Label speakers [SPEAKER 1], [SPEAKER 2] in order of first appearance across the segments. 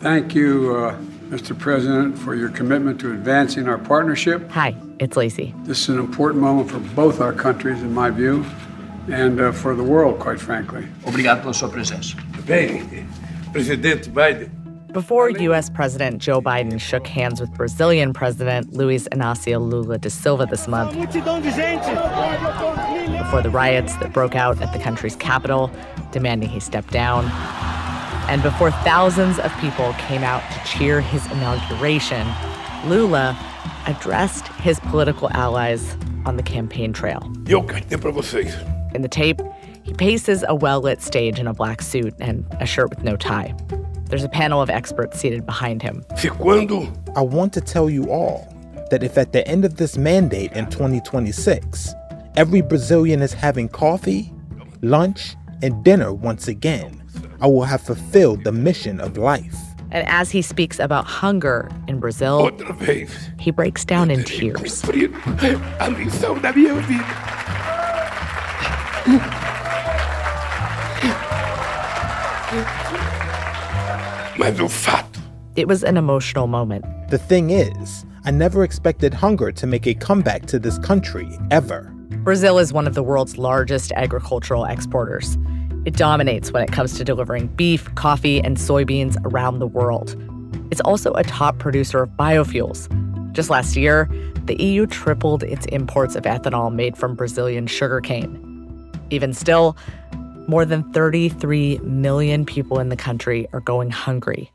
[SPEAKER 1] Thank you, uh, Mr. President, for your commitment to advancing our partnership.
[SPEAKER 2] Hi, it's Laicie.
[SPEAKER 1] This is an important moment for both our countries, in my view, and uh, for the world, quite frankly.
[SPEAKER 3] Obrigado pela sua presença.
[SPEAKER 4] Bem, Presidente Biden.
[SPEAKER 2] Before U.S. President Joe Biden shook hands with Brazilian President Luiz Inácio Lula da Silva this month, before the riots that broke out at the country's capital, demanding he step down, and before thousands of people came out to cheer his inauguration, Lula addressed his political allies on the campaign trail.
[SPEAKER 4] Eu cantei para vocês.
[SPEAKER 2] In the tape, he paces a well lit stage in a black suit and a shirt with no tie. There's a panel of experts seated behind him.
[SPEAKER 5] I want to tell you all that if at the end of this mandate in 2026, every Brazilian is having coffee, lunch, and dinner once again, I will have fulfilled the mission of life.
[SPEAKER 2] And as he speaks about hunger in Brazil, he breaks down in tears.
[SPEAKER 4] cumprido a missão da minha vida. Mas o um fato
[SPEAKER 2] It was an emotional moment.
[SPEAKER 5] The thing is, I never expected hunger to make a comeback to this country, ever.
[SPEAKER 2] Brazil is one of the world's largest agricultural exporters. It dominates when it comes to delivering beef, coffee, and soybeans around the world. It's also a top producer of biofuels. Just last year, the EU tripled its imports of ethanol made from Brazilian sugarcane. Even still, more than 33 million people in the country are going hungry.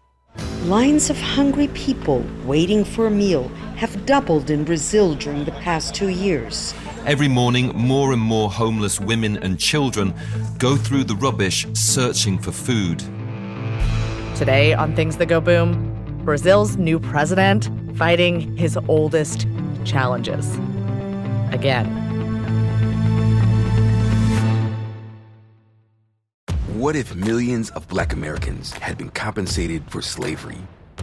[SPEAKER 6] Lines of hungry people waiting for a meal have doubled in Brazil during the past two years.
[SPEAKER 7] Every morning, more and more homeless women and children go through the rubbish searching for food.
[SPEAKER 2] Today on Things That Go Boom, Brazil's new president fighting his oldest challenges. Again.
[SPEAKER 8] What if millions of black Americans had been compensated for slavery?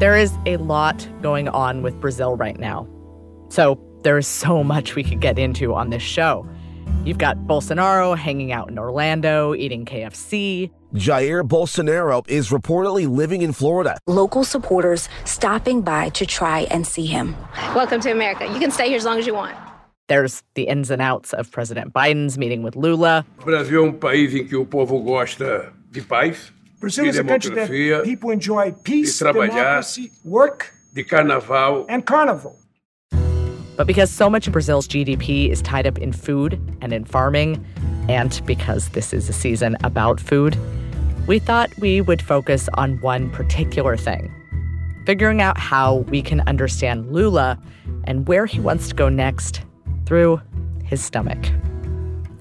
[SPEAKER 2] There is a lot going on with Brazil right now. So there is so much we could get into on this show. You've got Bolsonaro hanging out in Orlando, eating KFC.
[SPEAKER 9] Jair Bolsonaro is reportedly living in Florida.
[SPEAKER 10] Local supporters stopping by to try and see him.
[SPEAKER 11] Welcome to America. You can stay here as long as you want.
[SPEAKER 2] There's the ins and outs of President Biden's meeting with Lula.
[SPEAKER 4] O Brasil é um país em que o povo gosta de paz,
[SPEAKER 12] Brazil
[SPEAKER 4] de
[SPEAKER 12] is a country that people enjoy peace,
[SPEAKER 4] de
[SPEAKER 12] democracy, work,
[SPEAKER 4] de carnaval.
[SPEAKER 12] and carnival.
[SPEAKER 2] But because so much of Brazil's GDP is tied up in food and in farming, and because this is a season about food, we thought we would focus on one particular thing figuring out how we can understand Lula and where he wants to go next through his stomach.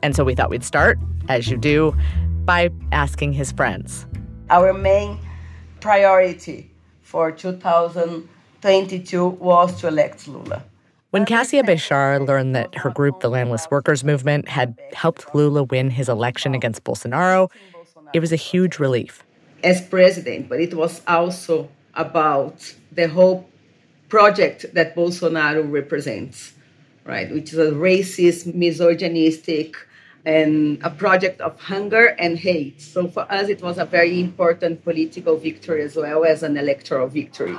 [SPEAKER 2] And so we thought we'd start, as you do, by asking his friends.
[SPEAKER 13] Our main priority for 2022 was to elect Lula.
[SPEAKER 2] When Cassia Bechar learned that her group, the Landless Workers Movement, had helped Lula win his election against Bolsonaro, it was a huge relief.
[SPEAKER 13] As president, but it was also about the whole project that Bolsonaro represents, right? Which is a racist, misogynistic, and a project of hunger and hate. So for us, it was a very important political victory as well as an electoral victory.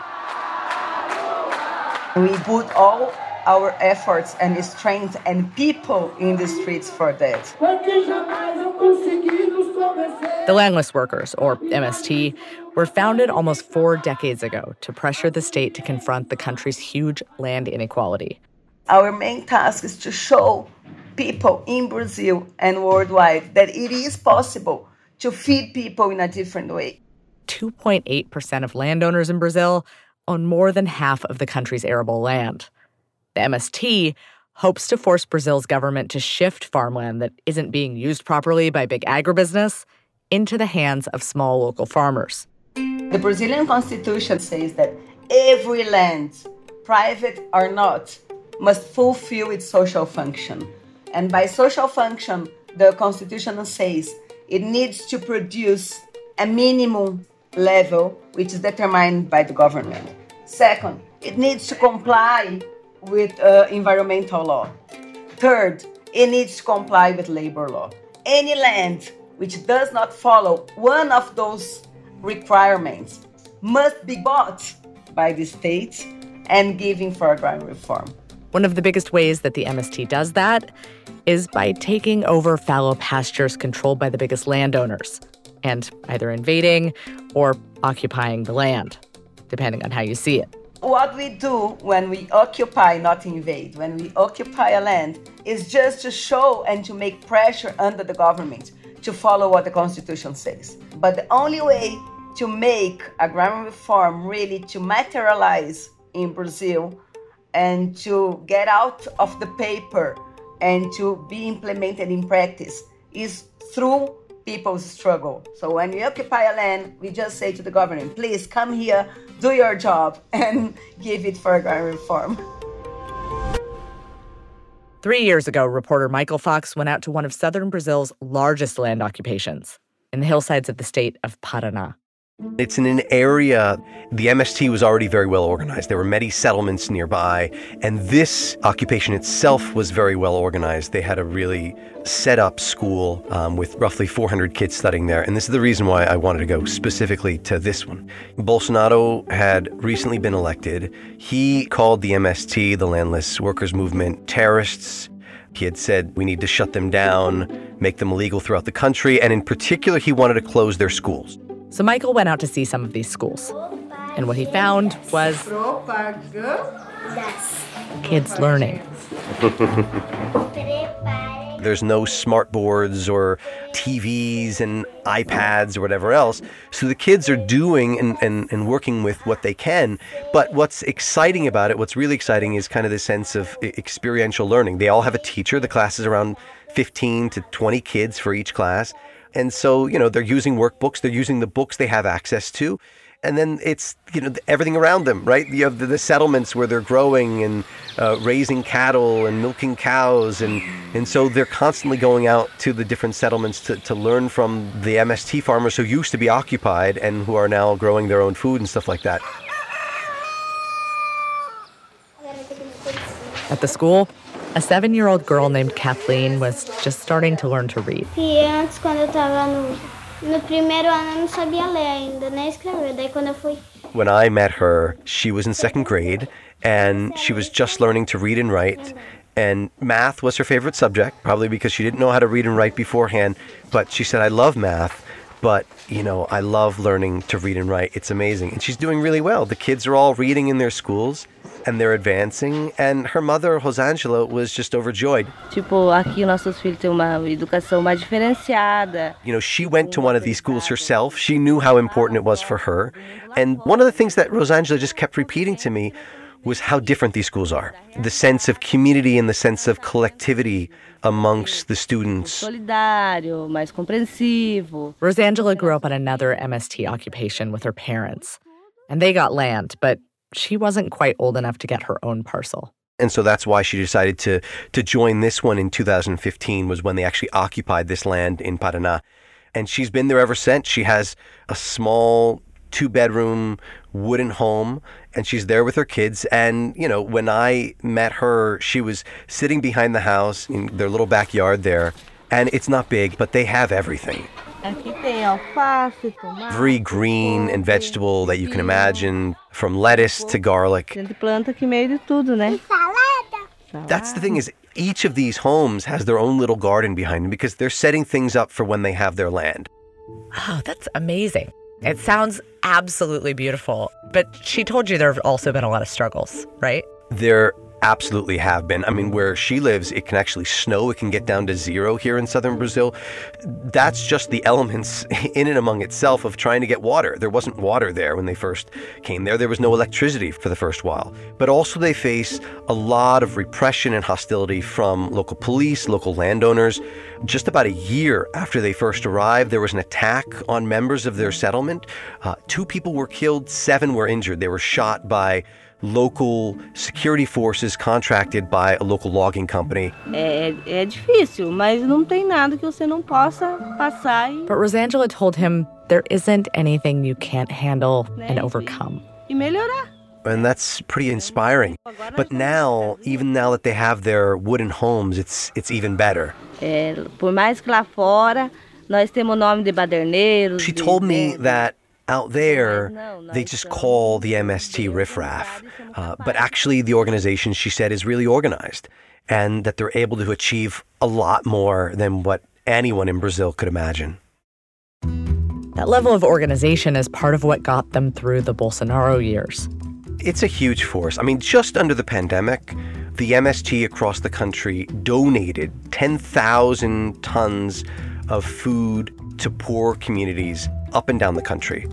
[SPEAKER 13] We put all our efforts and strength and people in the streets for that.
[SPEAKER 2] The Landless Workers, or MST, were founded almost four decades ago to pressure the state to confront the country's huge land inequality.
[SPEAKER 13] Our main task is to show people in Brazil and worldwide that it is possible to feed people in a different way.
[SPEAKER 2] 2.8% of landowners in Brazil own more than half of the country's arable land. The MST hopes to force Brazil's government to shift farmland that isn't being used properly by big agribusiness into the hands of small local farmers.
[SPEAKER 13] The Brazilian constitution says that every land, private or not, must fulfill its social function. And by social function, the Constitution says it needs to produce a minimum level which is determined by the government. Second, it needs to comply with uh, environmental law. Third, it needs to comply with labor law. Any land which does not follow one of those requirements must be bought by the state and given for agrarian reform.
[SPEAKER 2] One of the biggest ways that the MST does that is by taking over fallow pastures controlled by the biggest landowners and either invading or occupying the land, depending on how you see it.
[SPEAKER 13] What we do when we occupy, not invade, when we occupy a land, is just to show and to make pressure under the government to follow what the Constitution says. But the only way to make agrarian reform really to materialize in Brazil and to get out of the paper and to be implemented in practice is through people's struggle. So when we occupy a land, we just say to the government, please come here, do your job, and give it for agrarian reform.
[SPEAKER 2] Three years ago, reporter Michael Fox went out to one of southern Brazil's largest land occupations in the hillsides of the state of Paraná.
[SPEAKER 3] It's in an area, the MST was already very well organized. There were many settlements nearby, and this occupation itself was very well organized. They had a really set up school um, with roughly 400 kids studying there, and this is the reason why I wanted to go specifically to this one. Bolsonaro had recently been elected. He called the MST, the Landless Workers Movement, terrorists. He had said we need to shut them down, make them illegal throughout the country, and in particular, he wanted to close their schools.
[SPEAKER 2] So Michael went out to see some of these schools. And what he found was kids learning.
[SPEAKER 3] There's no smart boards or TVs and iPads or whatever else. So the kids are doing and, and, and working with what they can. But what's exciting about it, what's really exciting is kind of the sense of experiential learning. They all have a teacher. The class is around 15 to 20 kids for each class. And so, you know, they're using workbooks, they're using the books they have access to. And then it's, you know, everything around them, right? You have the, the settlements where they're growing and uh, raising cattle and milking cows. And, and so they're constantly going out to the different settlements to, to learn from the MST farmers who used to be occupied and who are now growing their own food and stuff like that.
[SPEAKER 2] At the school, a seven year old girl named Kathleen was just starting to learn to read.
[SPEAKER 14] E antes, quando eu estava no, no primeiro ano, eu não sabia ler ainda, nem escrever. Daí, quando eu fui.
[SPEAKER 3] When I met her, she was in second grade and she was just learning to read and write. And math was her favorite subject, probably because she didn't know how to read and write beforehand. But she said, I love math, but you know, I love learning to read and write. It's amazing. And she's doing really well. The kids are all reading in their schools and they're advancing. And her mother, Rosangela, was just overjoyed.
[SPEAKER 15] Tipo, aqui nossos filhos têm uma educação mais diferenciada.
[SPEAKER 3] You know, she went to one of these schools herself. She knew how important it was for her. And one of the things that Rosangela just kept repeating to me was how different these schools are. The sense of community and the sense of collectivity amongst the students.
[SPEAKER 15] Solidário, mais.
[SPEAKER 2] Rosangela grew up on another MST occupation with her parents, and they got land, but she wasn't quite old enough to get her own parcel.
[SPEAKER 3] And so that's why she decided to to join this one in 2015 was when they actually occupied this land in Paraná. And she's been there ever since. She has a small two bedroom wooden home and she's there with her kids and you know when i met her she was sitting behind the house in their little backyard there and it's not big but they have everything
[SPEAKER 15] Aqui tem alface, tomate.
[SPEAKER 3] very green and vegetable that you can imagine from lettuce to garlic
[SPEAKER 15] Gente planta aqui meio de tudo, né?
[SPEAKER 3] that's the thing is each of these homes has their own little garden behind them because they're setting things up for when they have their land
[SPEAKER 2] Oh, that's amazing. It sounds absolutely beautiful. But she told you there have also been a lot of struggles, right?
[SPEAKER 3] there absolutely have been. I mean, where she lives, it can actually snow. It can get down to zero here in southern Brazil. That's just the elements in and among itself of trying to get water. There wasn't water there when they first came there. There was no electricity for the first while. But also, they face a lot of repression and hostility from local police, local landowners. Just about a year after they first arrived, there was an attack on members of their settlement. Uh, two people were killed, seven were injured. They were shot by local security forces contracted by a local logging company.
[SPEAKER 15] É, é difícil, mas não tem nada que você não possa passar
[SPEAKER 2] But Rosangela told him there isn't anything you can't handle and overcome.
[SPEAKER 15] e melhorar.
[SPEAKER 3] And that's pretty inspiring. But now, even now that they have their wooden homes, it's it's even better.
[SPEAKER 15] É, por mais que lá fora nós temos nome de baderneiros.
[SPEAKER 3] She told me that out there they just call the MST riffraff, uh, but actually the organization she said is really organized, and that they're able to achieve a lot more than what anyone in Brazil could imagine.
[SPEAKER 2] That level of organization is part of what got them through the Bolsonaro years.
[SPEAKER 3] It's a huge force. I mean, just under the pandemic, the MST across the country donated 10,000 tons of food to poor communities up and down the country.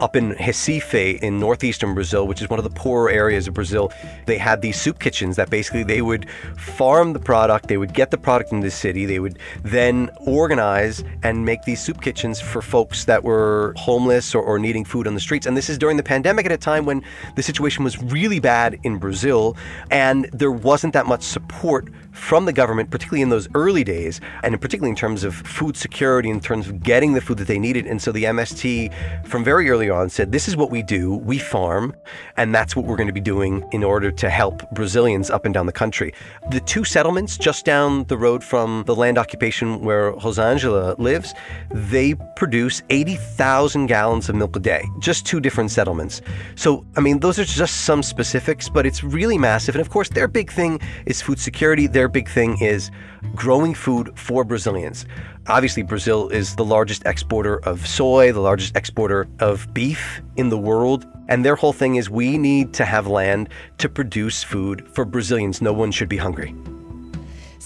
[SPEAKER 3] Up in Recife in northeastern Brazil, which is one of the poorer areas of Brazil, they had these soup kitchens that basically they would farm the product, they would get the product into the city, they would then organize and make these soup kitchens for folks that were homeless or, or needing food on the streets. And this is during the pandemic at a time when the situation was really bad in Brazil and there wasn't that much support from the government, particularly in those early days, and particularly in terms of food security, in terms of getting the food that they needed. And so the MST, from very early on, said, This is what we do. We farm, and that's what we're going to be doing in order to help Brazilians up and down the country. The two settlements just down the road from the land occupation where Rosangela lives, they produce 80,000 gallons of milk a day, just two different settlements. So, I mean, those are just some specifics, but it's really massive. And of course, their big thing is food security. Big thing is growing food for Brazilians. Obviously, Brazil is the largest exporter of soy, the largest exporter of beef in the world. And their whole thing is we need to have land to produce food for Brazilians. No one should be hungry.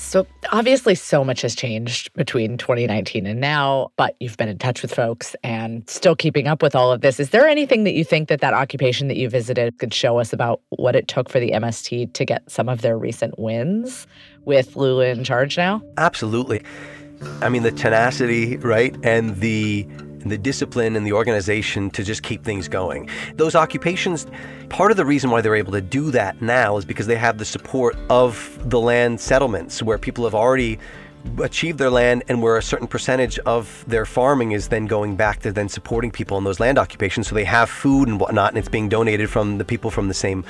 [SPEAKER 2] So obviously, so much has changed between 2019 and now, but you've been in touch with folks and still keeping up with all of this. Is there anything that you think that that occupation that you visited could show us about what it took for the MST to get some of their recent wins with Lula in charge now?
[SPEAKER 3] Absolutely. I mean, the tenacity, right? And the the discipline and the organization to just keep things going. Those occupations, part of the reason why they're able to do that now is because they have the support of the land settlements where people have already achieved their land and where a certain percentage of their farming is then going back to then supporting people in those land occupations so they have food and whatnot and it's being donated from the people from the same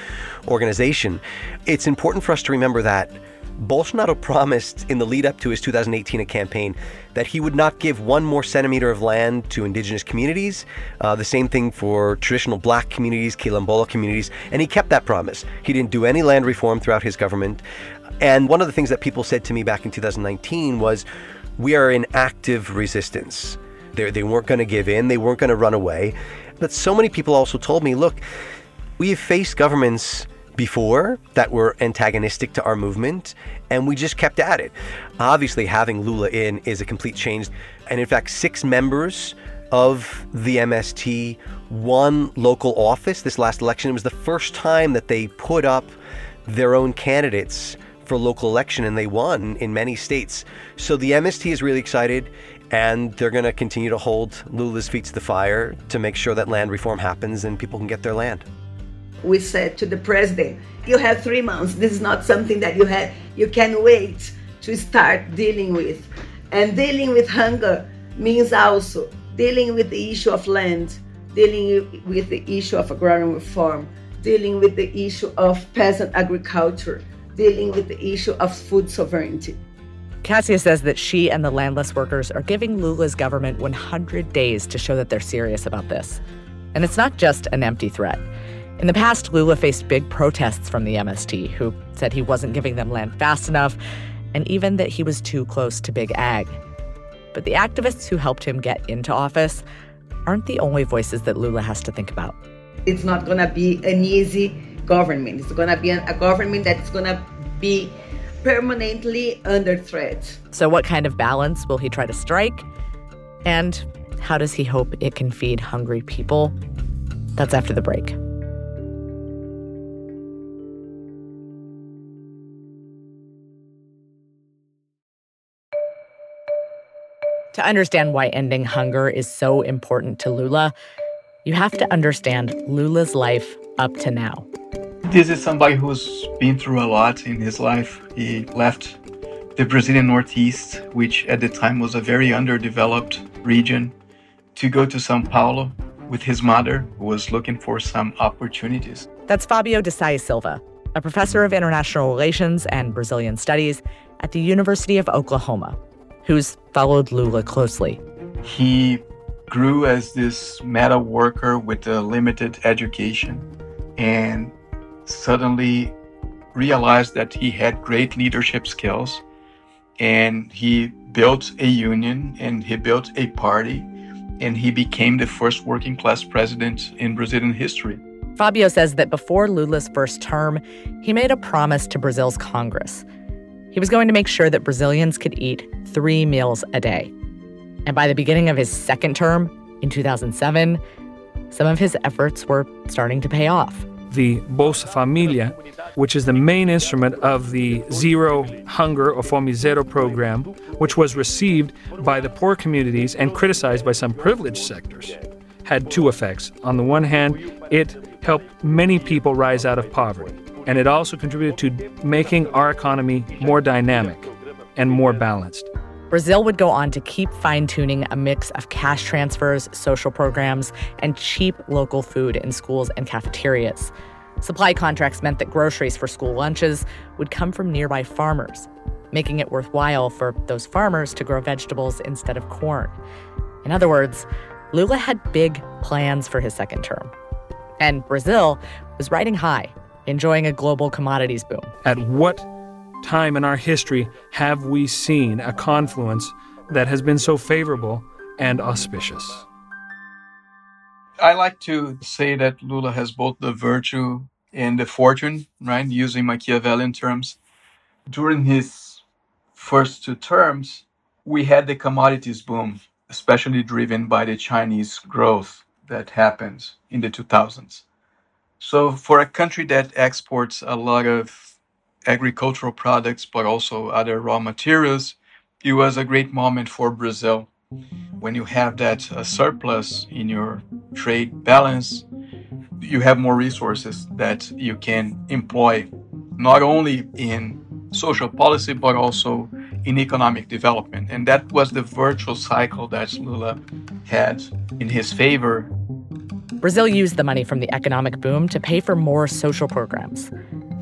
[SPEAKER 3] organization it's important for us to remember that Bolsonaro promised in the lead up to his 2018 campaign that he would not give one more centimeter of land to indigenous communities. Uh, the same thing for traditional black communities, Quilombola communities, and he kept that promise. He didn't do any land reform throughout his government. And one of the things that people said to me back in 2019 was, We are in active resistance. They're, they weren't going to give in, they weren't going to run away. But so many people also told me, Look, we have faced governments before that were antagonistic to our movement, and we just kept at it. Obviously, having Lula in is a complete change. And in fact, six members of the MST won local office this last election. It was the first time that they put up their own candidates for local election, and they won in many states. So the MST is really excited. And they're going to continue to hold Lula's feet to the fire to make sure that land reform happens and people can get their land
[SPEAKER 13] we said to the president, "You have three months. This is not something that you have. You can wait to start dealing with, and dealing with hunger means also dealing with the issue of land, dealing with the issue of agrarian reform, dealing with the issue of peasant agriculture, dealing with the issue of food sovereignty."
[SPEAKER 2] Cassia says that she and the landless workers are giving Lula's government 100 days to show that they're serious about this. And it's not just an empty threat. In the past, Lula faced big protests from the MST, who said he wasn't giving them land fast enough, and even that he was too close to Big Ag. But the activists who helped him get into office aren't the only voices that Lula has to think about.
[SPEAKER 13] It's not going to be an easy government. It's going to be a government that's going to be permanently under threat.
[SPEAKER 2] So, what kind of balance will he try to strike? And how does he hope it can feed hungry people? That's after the break. To understand why ending hunger is so important to Lula, you have to understand Lula's life up to now.
[SPEAKER 16] This is somebody who's been through a lot in his life. He left the Brazilian Northeast, which at the time was a very underdeveloped region, to go to Sao Paulo with his mother, who was looking for some opportunities.
[SPEAKER 2] That's Fabio de Sais Silva, a professor of international relations and Brazilian studies at the University of Oklahoma, who's followed Lula closely.
[SPEAKER 16] He grew as this metal worker with a limited education and suddenly realized that he had great leadership skills and he built a union and he built a party and he became the first working class president in Brazilian history.
[SPEAKER 2] Fabio says that before Lula's first term, he made a promise to Brazil's Congress. He was going to make sure that Brazilians could eat three meals a day. And by the beginning of his second term, in 2007, some of his efforts were starting to pay off
[SPEAKER 17] the Bolsa Familia, which is the main instrument of the Zero Hunger or Fome Zero program, which was received by the poor communities and criticized by some privileged sectors, had two effects. On the one hand, it helped many people rise out of poverty, and it also contributed to making our economy more dynamic and more balanced.
[SPEAKER 2] Brazil would go on to keep fine tuning a mix of cash transfers, social programs, and cheap local food in schools and cafeterias. Supply contracts meant that groceries for school lunches would come from nearby farmers, making it worthwhile for those farmers to grow vegetables instead of corn. In other words, Lula had big plans for his second term. And Brazil was riding high, enjoying a global commodities boom.
[SPEAKER 17] At what time in our history have we seen a confluence that has been so favorable and auspicious?
[SPEAKER 16] I like to say that Lula has both the virtue and the fortune, right? Using Machiavellian terms. During his first two terms, we had the commodities boom, especially driven by the Chinese growth that happened in the 2000s. So, for a country that exports a lot of agricultural products, but also other raw materials, it was a great moment for Brazil. When you have that uh, surplus in your trade balance, you have more resources that you can employ, not only in social policy, but also in economic development. And that was the virtuous cycle that Lula had in his favor.
[SPEAKER 2] Brazil used the money from the economic boom to pay for more social programs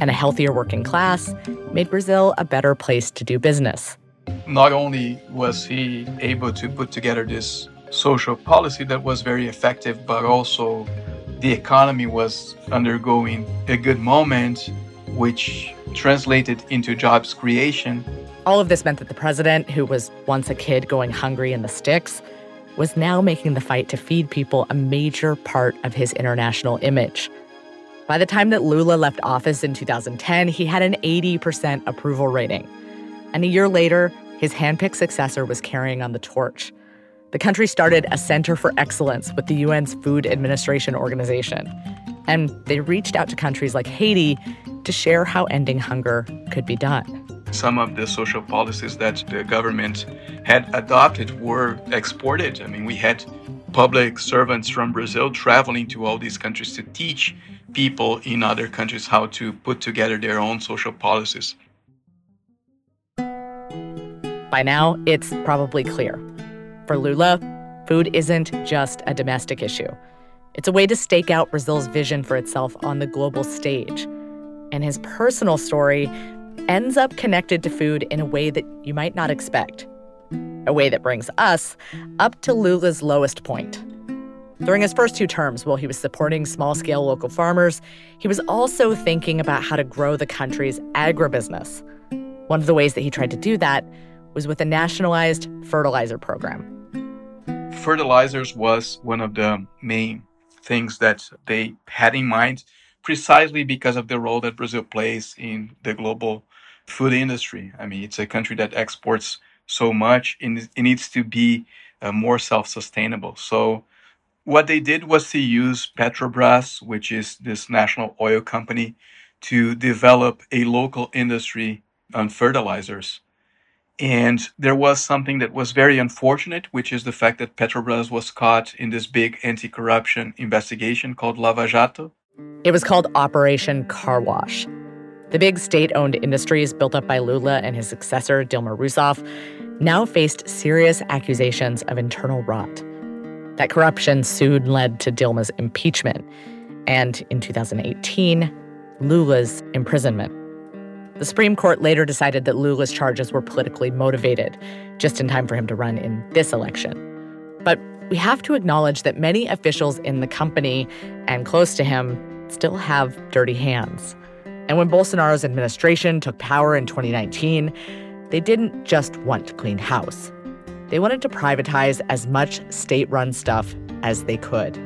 [SPEAKER 2] and a healthier working class made Brazil a better place to do business.
[SPEAKER 16] Not only was he able to put together this social policy that was very effective, but also the economy was undergoing a good moment, which translated into jobs creation.
[SPEAKER 2] All of this meant that the president, who was once a kid going hungry in the sticks, was now making the fight to feed people a major part of his international image. By the time that Lula left office in 2010, he had an 80% approval rating. And a year later, his handpicked successor was carrying on the torch. The country started a Center for Excellence with the UN's Food Administration Organization. And they reached out to countries like Haiti to share how ending hunger could be done.
[SPEAKER 16] Some of the social policies that the government had adopted were exported. I mean, we had public servants from Brazil traveling to all these countries to teach people in other countries how to put together their own social policies.
[SPEAKER 2] By now, it's probably clear. For Lula, food isn't just a domestic issue. It's a way to stake out Brazil's vision for itself on the global stage. And his personal story ends up connected to food in a way that you might not expect. A way that brings us up to Lula's lowest point during his first two terms, while he was supporting small scale local farmers, he was also thinking about how to grow the country's agribusiness. One of the ways that he tried to do that was with a nationalized fertilizer program.
[SPEAKER 16] Fertilizers was one of the main things that they had in mind precisely because of the role that Brazil plays in the global food industry. I mean, it's a country that exports so much and it needs to be uh, more self sustainable. So, what they did was to use Petrobras, which is this national oil company, to develop a local industry on fertilizers. And there was something that was very unfortunate, which is the fact that Petrobras was caught in this big anti corruption investigation called Lava Jato.
[SPEAKER 2] It was called Operation Car Wash. The big state owned industries built up by Lula and his successor, Dilma Rousseff, now faced serious accusations of internal rot. That corruption soon led to Dilma's impeachment, and in 2018, Lula's imprisonment. The Supreme Court later decided that Lula's charges were politically motivated, just in time for him to run in this election. But we have to acknowledge that many officials in the company and close to him still have dirty hands. And when Bolsonaro's administration took power in 2019, they didn't just want to clean house. They wanted to privatize as much state run stuff as they could,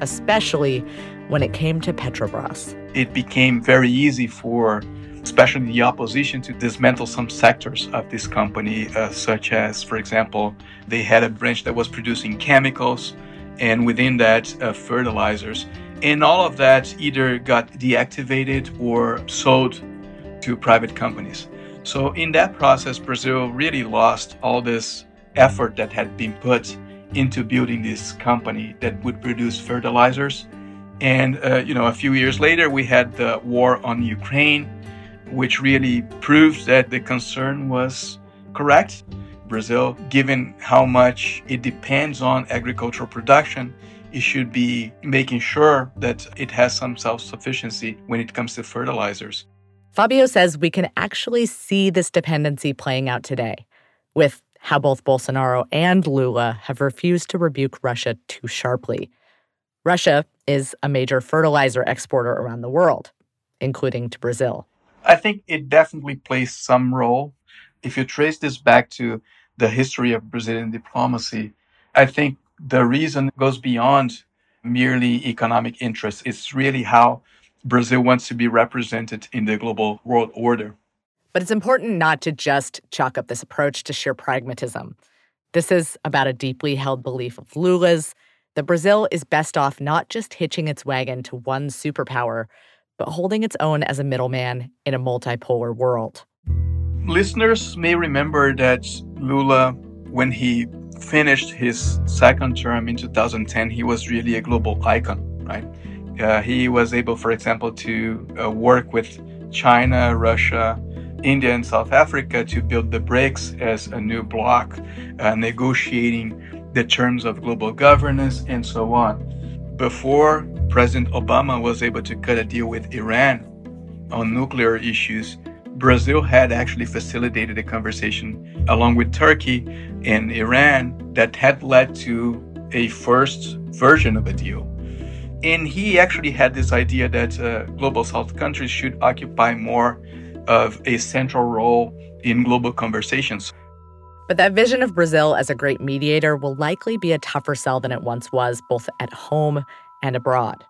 [SPEAKER 2] especially when it came to Petrobras.
[SPEAKER 16] It became very easy for especially the opposition to dismantle some sectors of this company, uh, such as, for example, they had a branch that was producing chemicals, and within that, uh, fertilizers. And all of that either got deactivated or sold to private companies. So, in that process, Brazil really lost all this effort that had been put into building this company that would produce fertilizers. And, uh, you know, a few years later, we had the war on Ukraine which really proved that the concern was correct. Brazil, given how much it depends on agricultural production, it should be making sure that it has some self sufficiency when it comes to fertilizers.
[SPEAKER 2] Fabio says we can actually see this dependency playing out today with how both Bolsonaro and Lula have refused to rebuke Russia too sharply. Russia is a major fertilizer exporter around the world, including to Brazil.
[SPEAKER 16] I think it definitely plays some role. If you trace this back to the history of Brazilian diplomacy, I think the reason goes beyond merely economic interests. It's really how Brazil wants to be represented in the global world order.
[SPEAKER 2] But it's important not to just chalk up this approach to sheer pragmatism. This is about a deeply held belief of Lula's that Brazil is best off not just hitching its wagon to one superpower, but holding its own as a middleman in a multipolar world.
[SPEAKER 16] Listeners may remember that Lula, when he finished his second term in 2010, he was really a global icon, right? Uh, he was able, for example, to uh, work with China, Russia, India, and South Africa to build the BRICS as a new bloc, uh, negotiating the terms of global governance and so on. Before President Obama was able to cut a deal with Iran on nuclear issues, Brazil had actually facilitated a conversation along with Turkey and Iran that had led to a first version of a deal. And he actually had this idea that uh, global south countries should occupy more of a central role in global conversations.
[SPEAKER 2] But that vision of Brazil as a great mediator will likely be a tougher sell than it once was, both at home and abroad.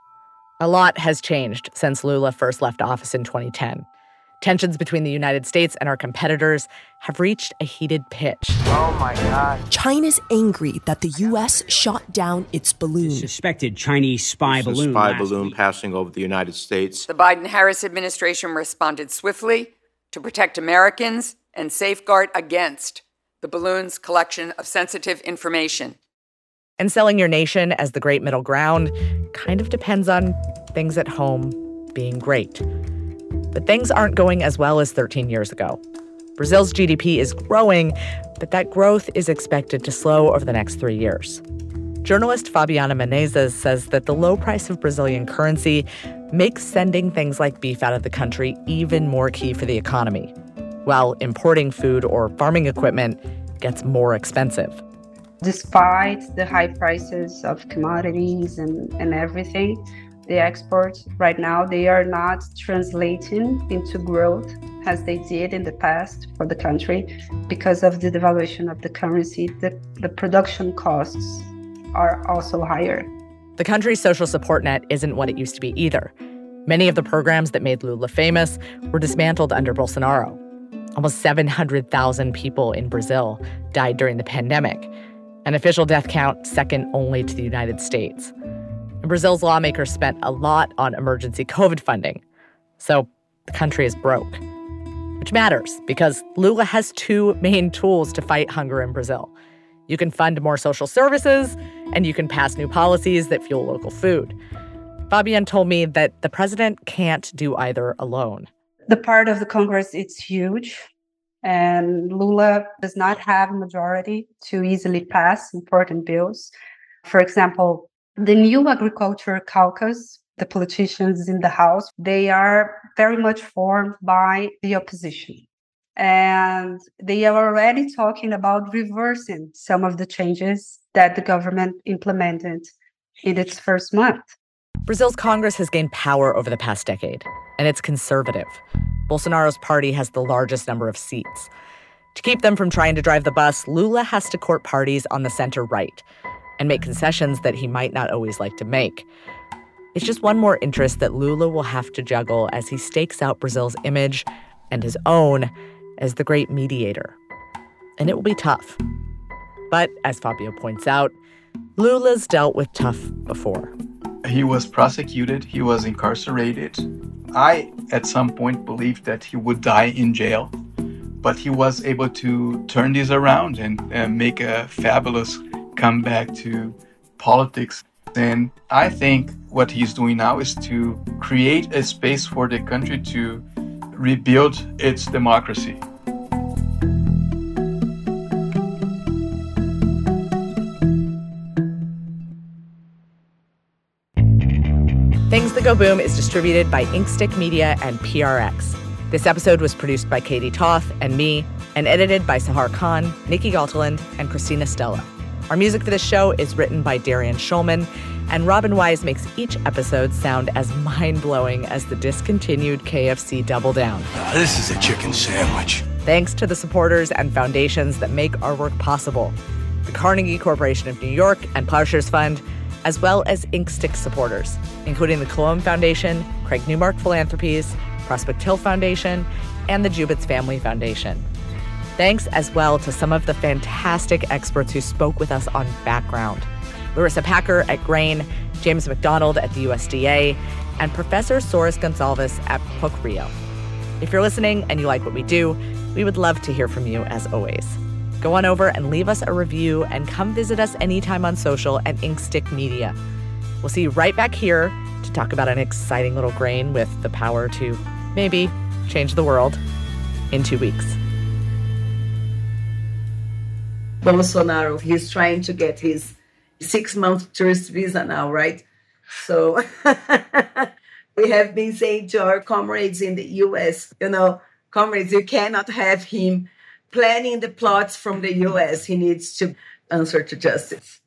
[SPEAKER 2] A lot has changed since Lula first left office in 2010. Tensions between the United States and our competitors have reached a heated pitch.
[SPEAKER 18] Oh my God.
[SPEAKER 19] China's angry that the U.S. shot down its balloon.
[SPEAKER 18] Suspected Chinese spy
[SPEAKER 20] It's a
[SPEAKER 18] balloon.
[SPEAKER 20] spy balloon
[SPEAKER 18] week.
[SPEAKER 20] passing over the United States.
[SPEAKER 21] The Biden Harris administration responded swiftly to protect Americans and safeguard against the balloon's collection of sensitive information.
[SPEAKER 2] And selling your nation as the great middle ground kind of depends on things at home being great. But things aren't going as well as 13 years ago. Brazil's GDP is growing, but that growth is expected to slow over the next three years. Journalist Fabiana Menezes says that the low price of Brazilian currency makes sending things like beef out of the country even more key for the economy, while importing food or farming equipment gets more expensive.
[SPEAKER 22] Despite the high prices of commodities and, and everything, the exports right now they are not translating into growth as they did in the past for the country because of the devaluation of the currency. The, the production costs are also higher.
[SPEAKER 2] The country's social support net isn't what it used to be either. Many of the programs that made Lula famous were dismantled under Bolsonaro. Almost 700,000 people in Brazil died during the pandemic, an official death count second only to the United States. And Brazil's lawmakers spent a lot on emergency COVID funding. So the country is broke, which matters because Lula has two main tools to fight hunger in Brazil. You can fund more social services, and you can pass new policies that fuel local food. Fabienne told me that the president can't do either alone
[SPEAKER 22] the part of the Congress it's huge, and Lula does not have a majority to easily pass important bills. For example, the new agriculture caucus, the politicians in the House, they are very much formed by the opposition. And they are already talking about reversing some of the changes that the government implemented in its first month.
[SPEAKER 2] Brazil's Congress has gained power over the past decade, and it's conservative. Bolsonaro's party has the largest number of seats. To keep them from trying to drive the bus, Lula has to court parties on the center right and make concessions that he might not always like to make. It's just one more interest that Lula will have to juggle as he stakes out Brazil's image and his own as the great mediator. And it will be tough. But as Fabio points out, Lula's dealt with tough before.
[SPEAKER 16] He was prosecuted, he was incarcerated. I, at some point, believed that he would die in jail, but he was able to turn this around and uh, make a fabulous comeback to politics. And I think what he's doing now is to create a space for the country to rebuild its democracy.
[SPEAKER 2] Things That Go Boom is distributed by Inkstick Media and PRX. This episode was produced by Katie Toth and me, and edited by Sahar Khan, Nikki Galtaland, and Christina Stella. Our music for this show is written by Darian Schulman, and Robin Wise makes each episode sound as mind blowing as the discontinued KFC Double Down.
[SPEAKER 23] Now, this is a chicken sandwich.
[SPEAKER 2] Thanks to the supporters and foundations that make our work possible the Carnegie Corporation of New York and Plowshares Fund as well as Inkstick supporters, including the Colombe Foundation, Craig Newmark Philanthropies, Prospect Hill Foundation, and the Jubitz Family Foundation. Thanks as well to some of the fantastic experts who spoke with us on background. Larissa Packer at Grain, James McDonald at the USDA, and Professor Soros Gonçalves at PUC-Rio. If you're listening and you like what we do, we would love to hear from you as always. Go on over and leave us a review and come visit us anytime on social at Inkstick Media. We'll see you right back here to talk about an exciting little grain with the power to maybe change the world in two weeks.
[SPEAKER 13] Bolsonaro, he's trying to get his six month tourist visa now, right? So we have been saying to our comrades in the US, you know, comrades, you cannot have him planning the plots from the US. He needs to answer to justice.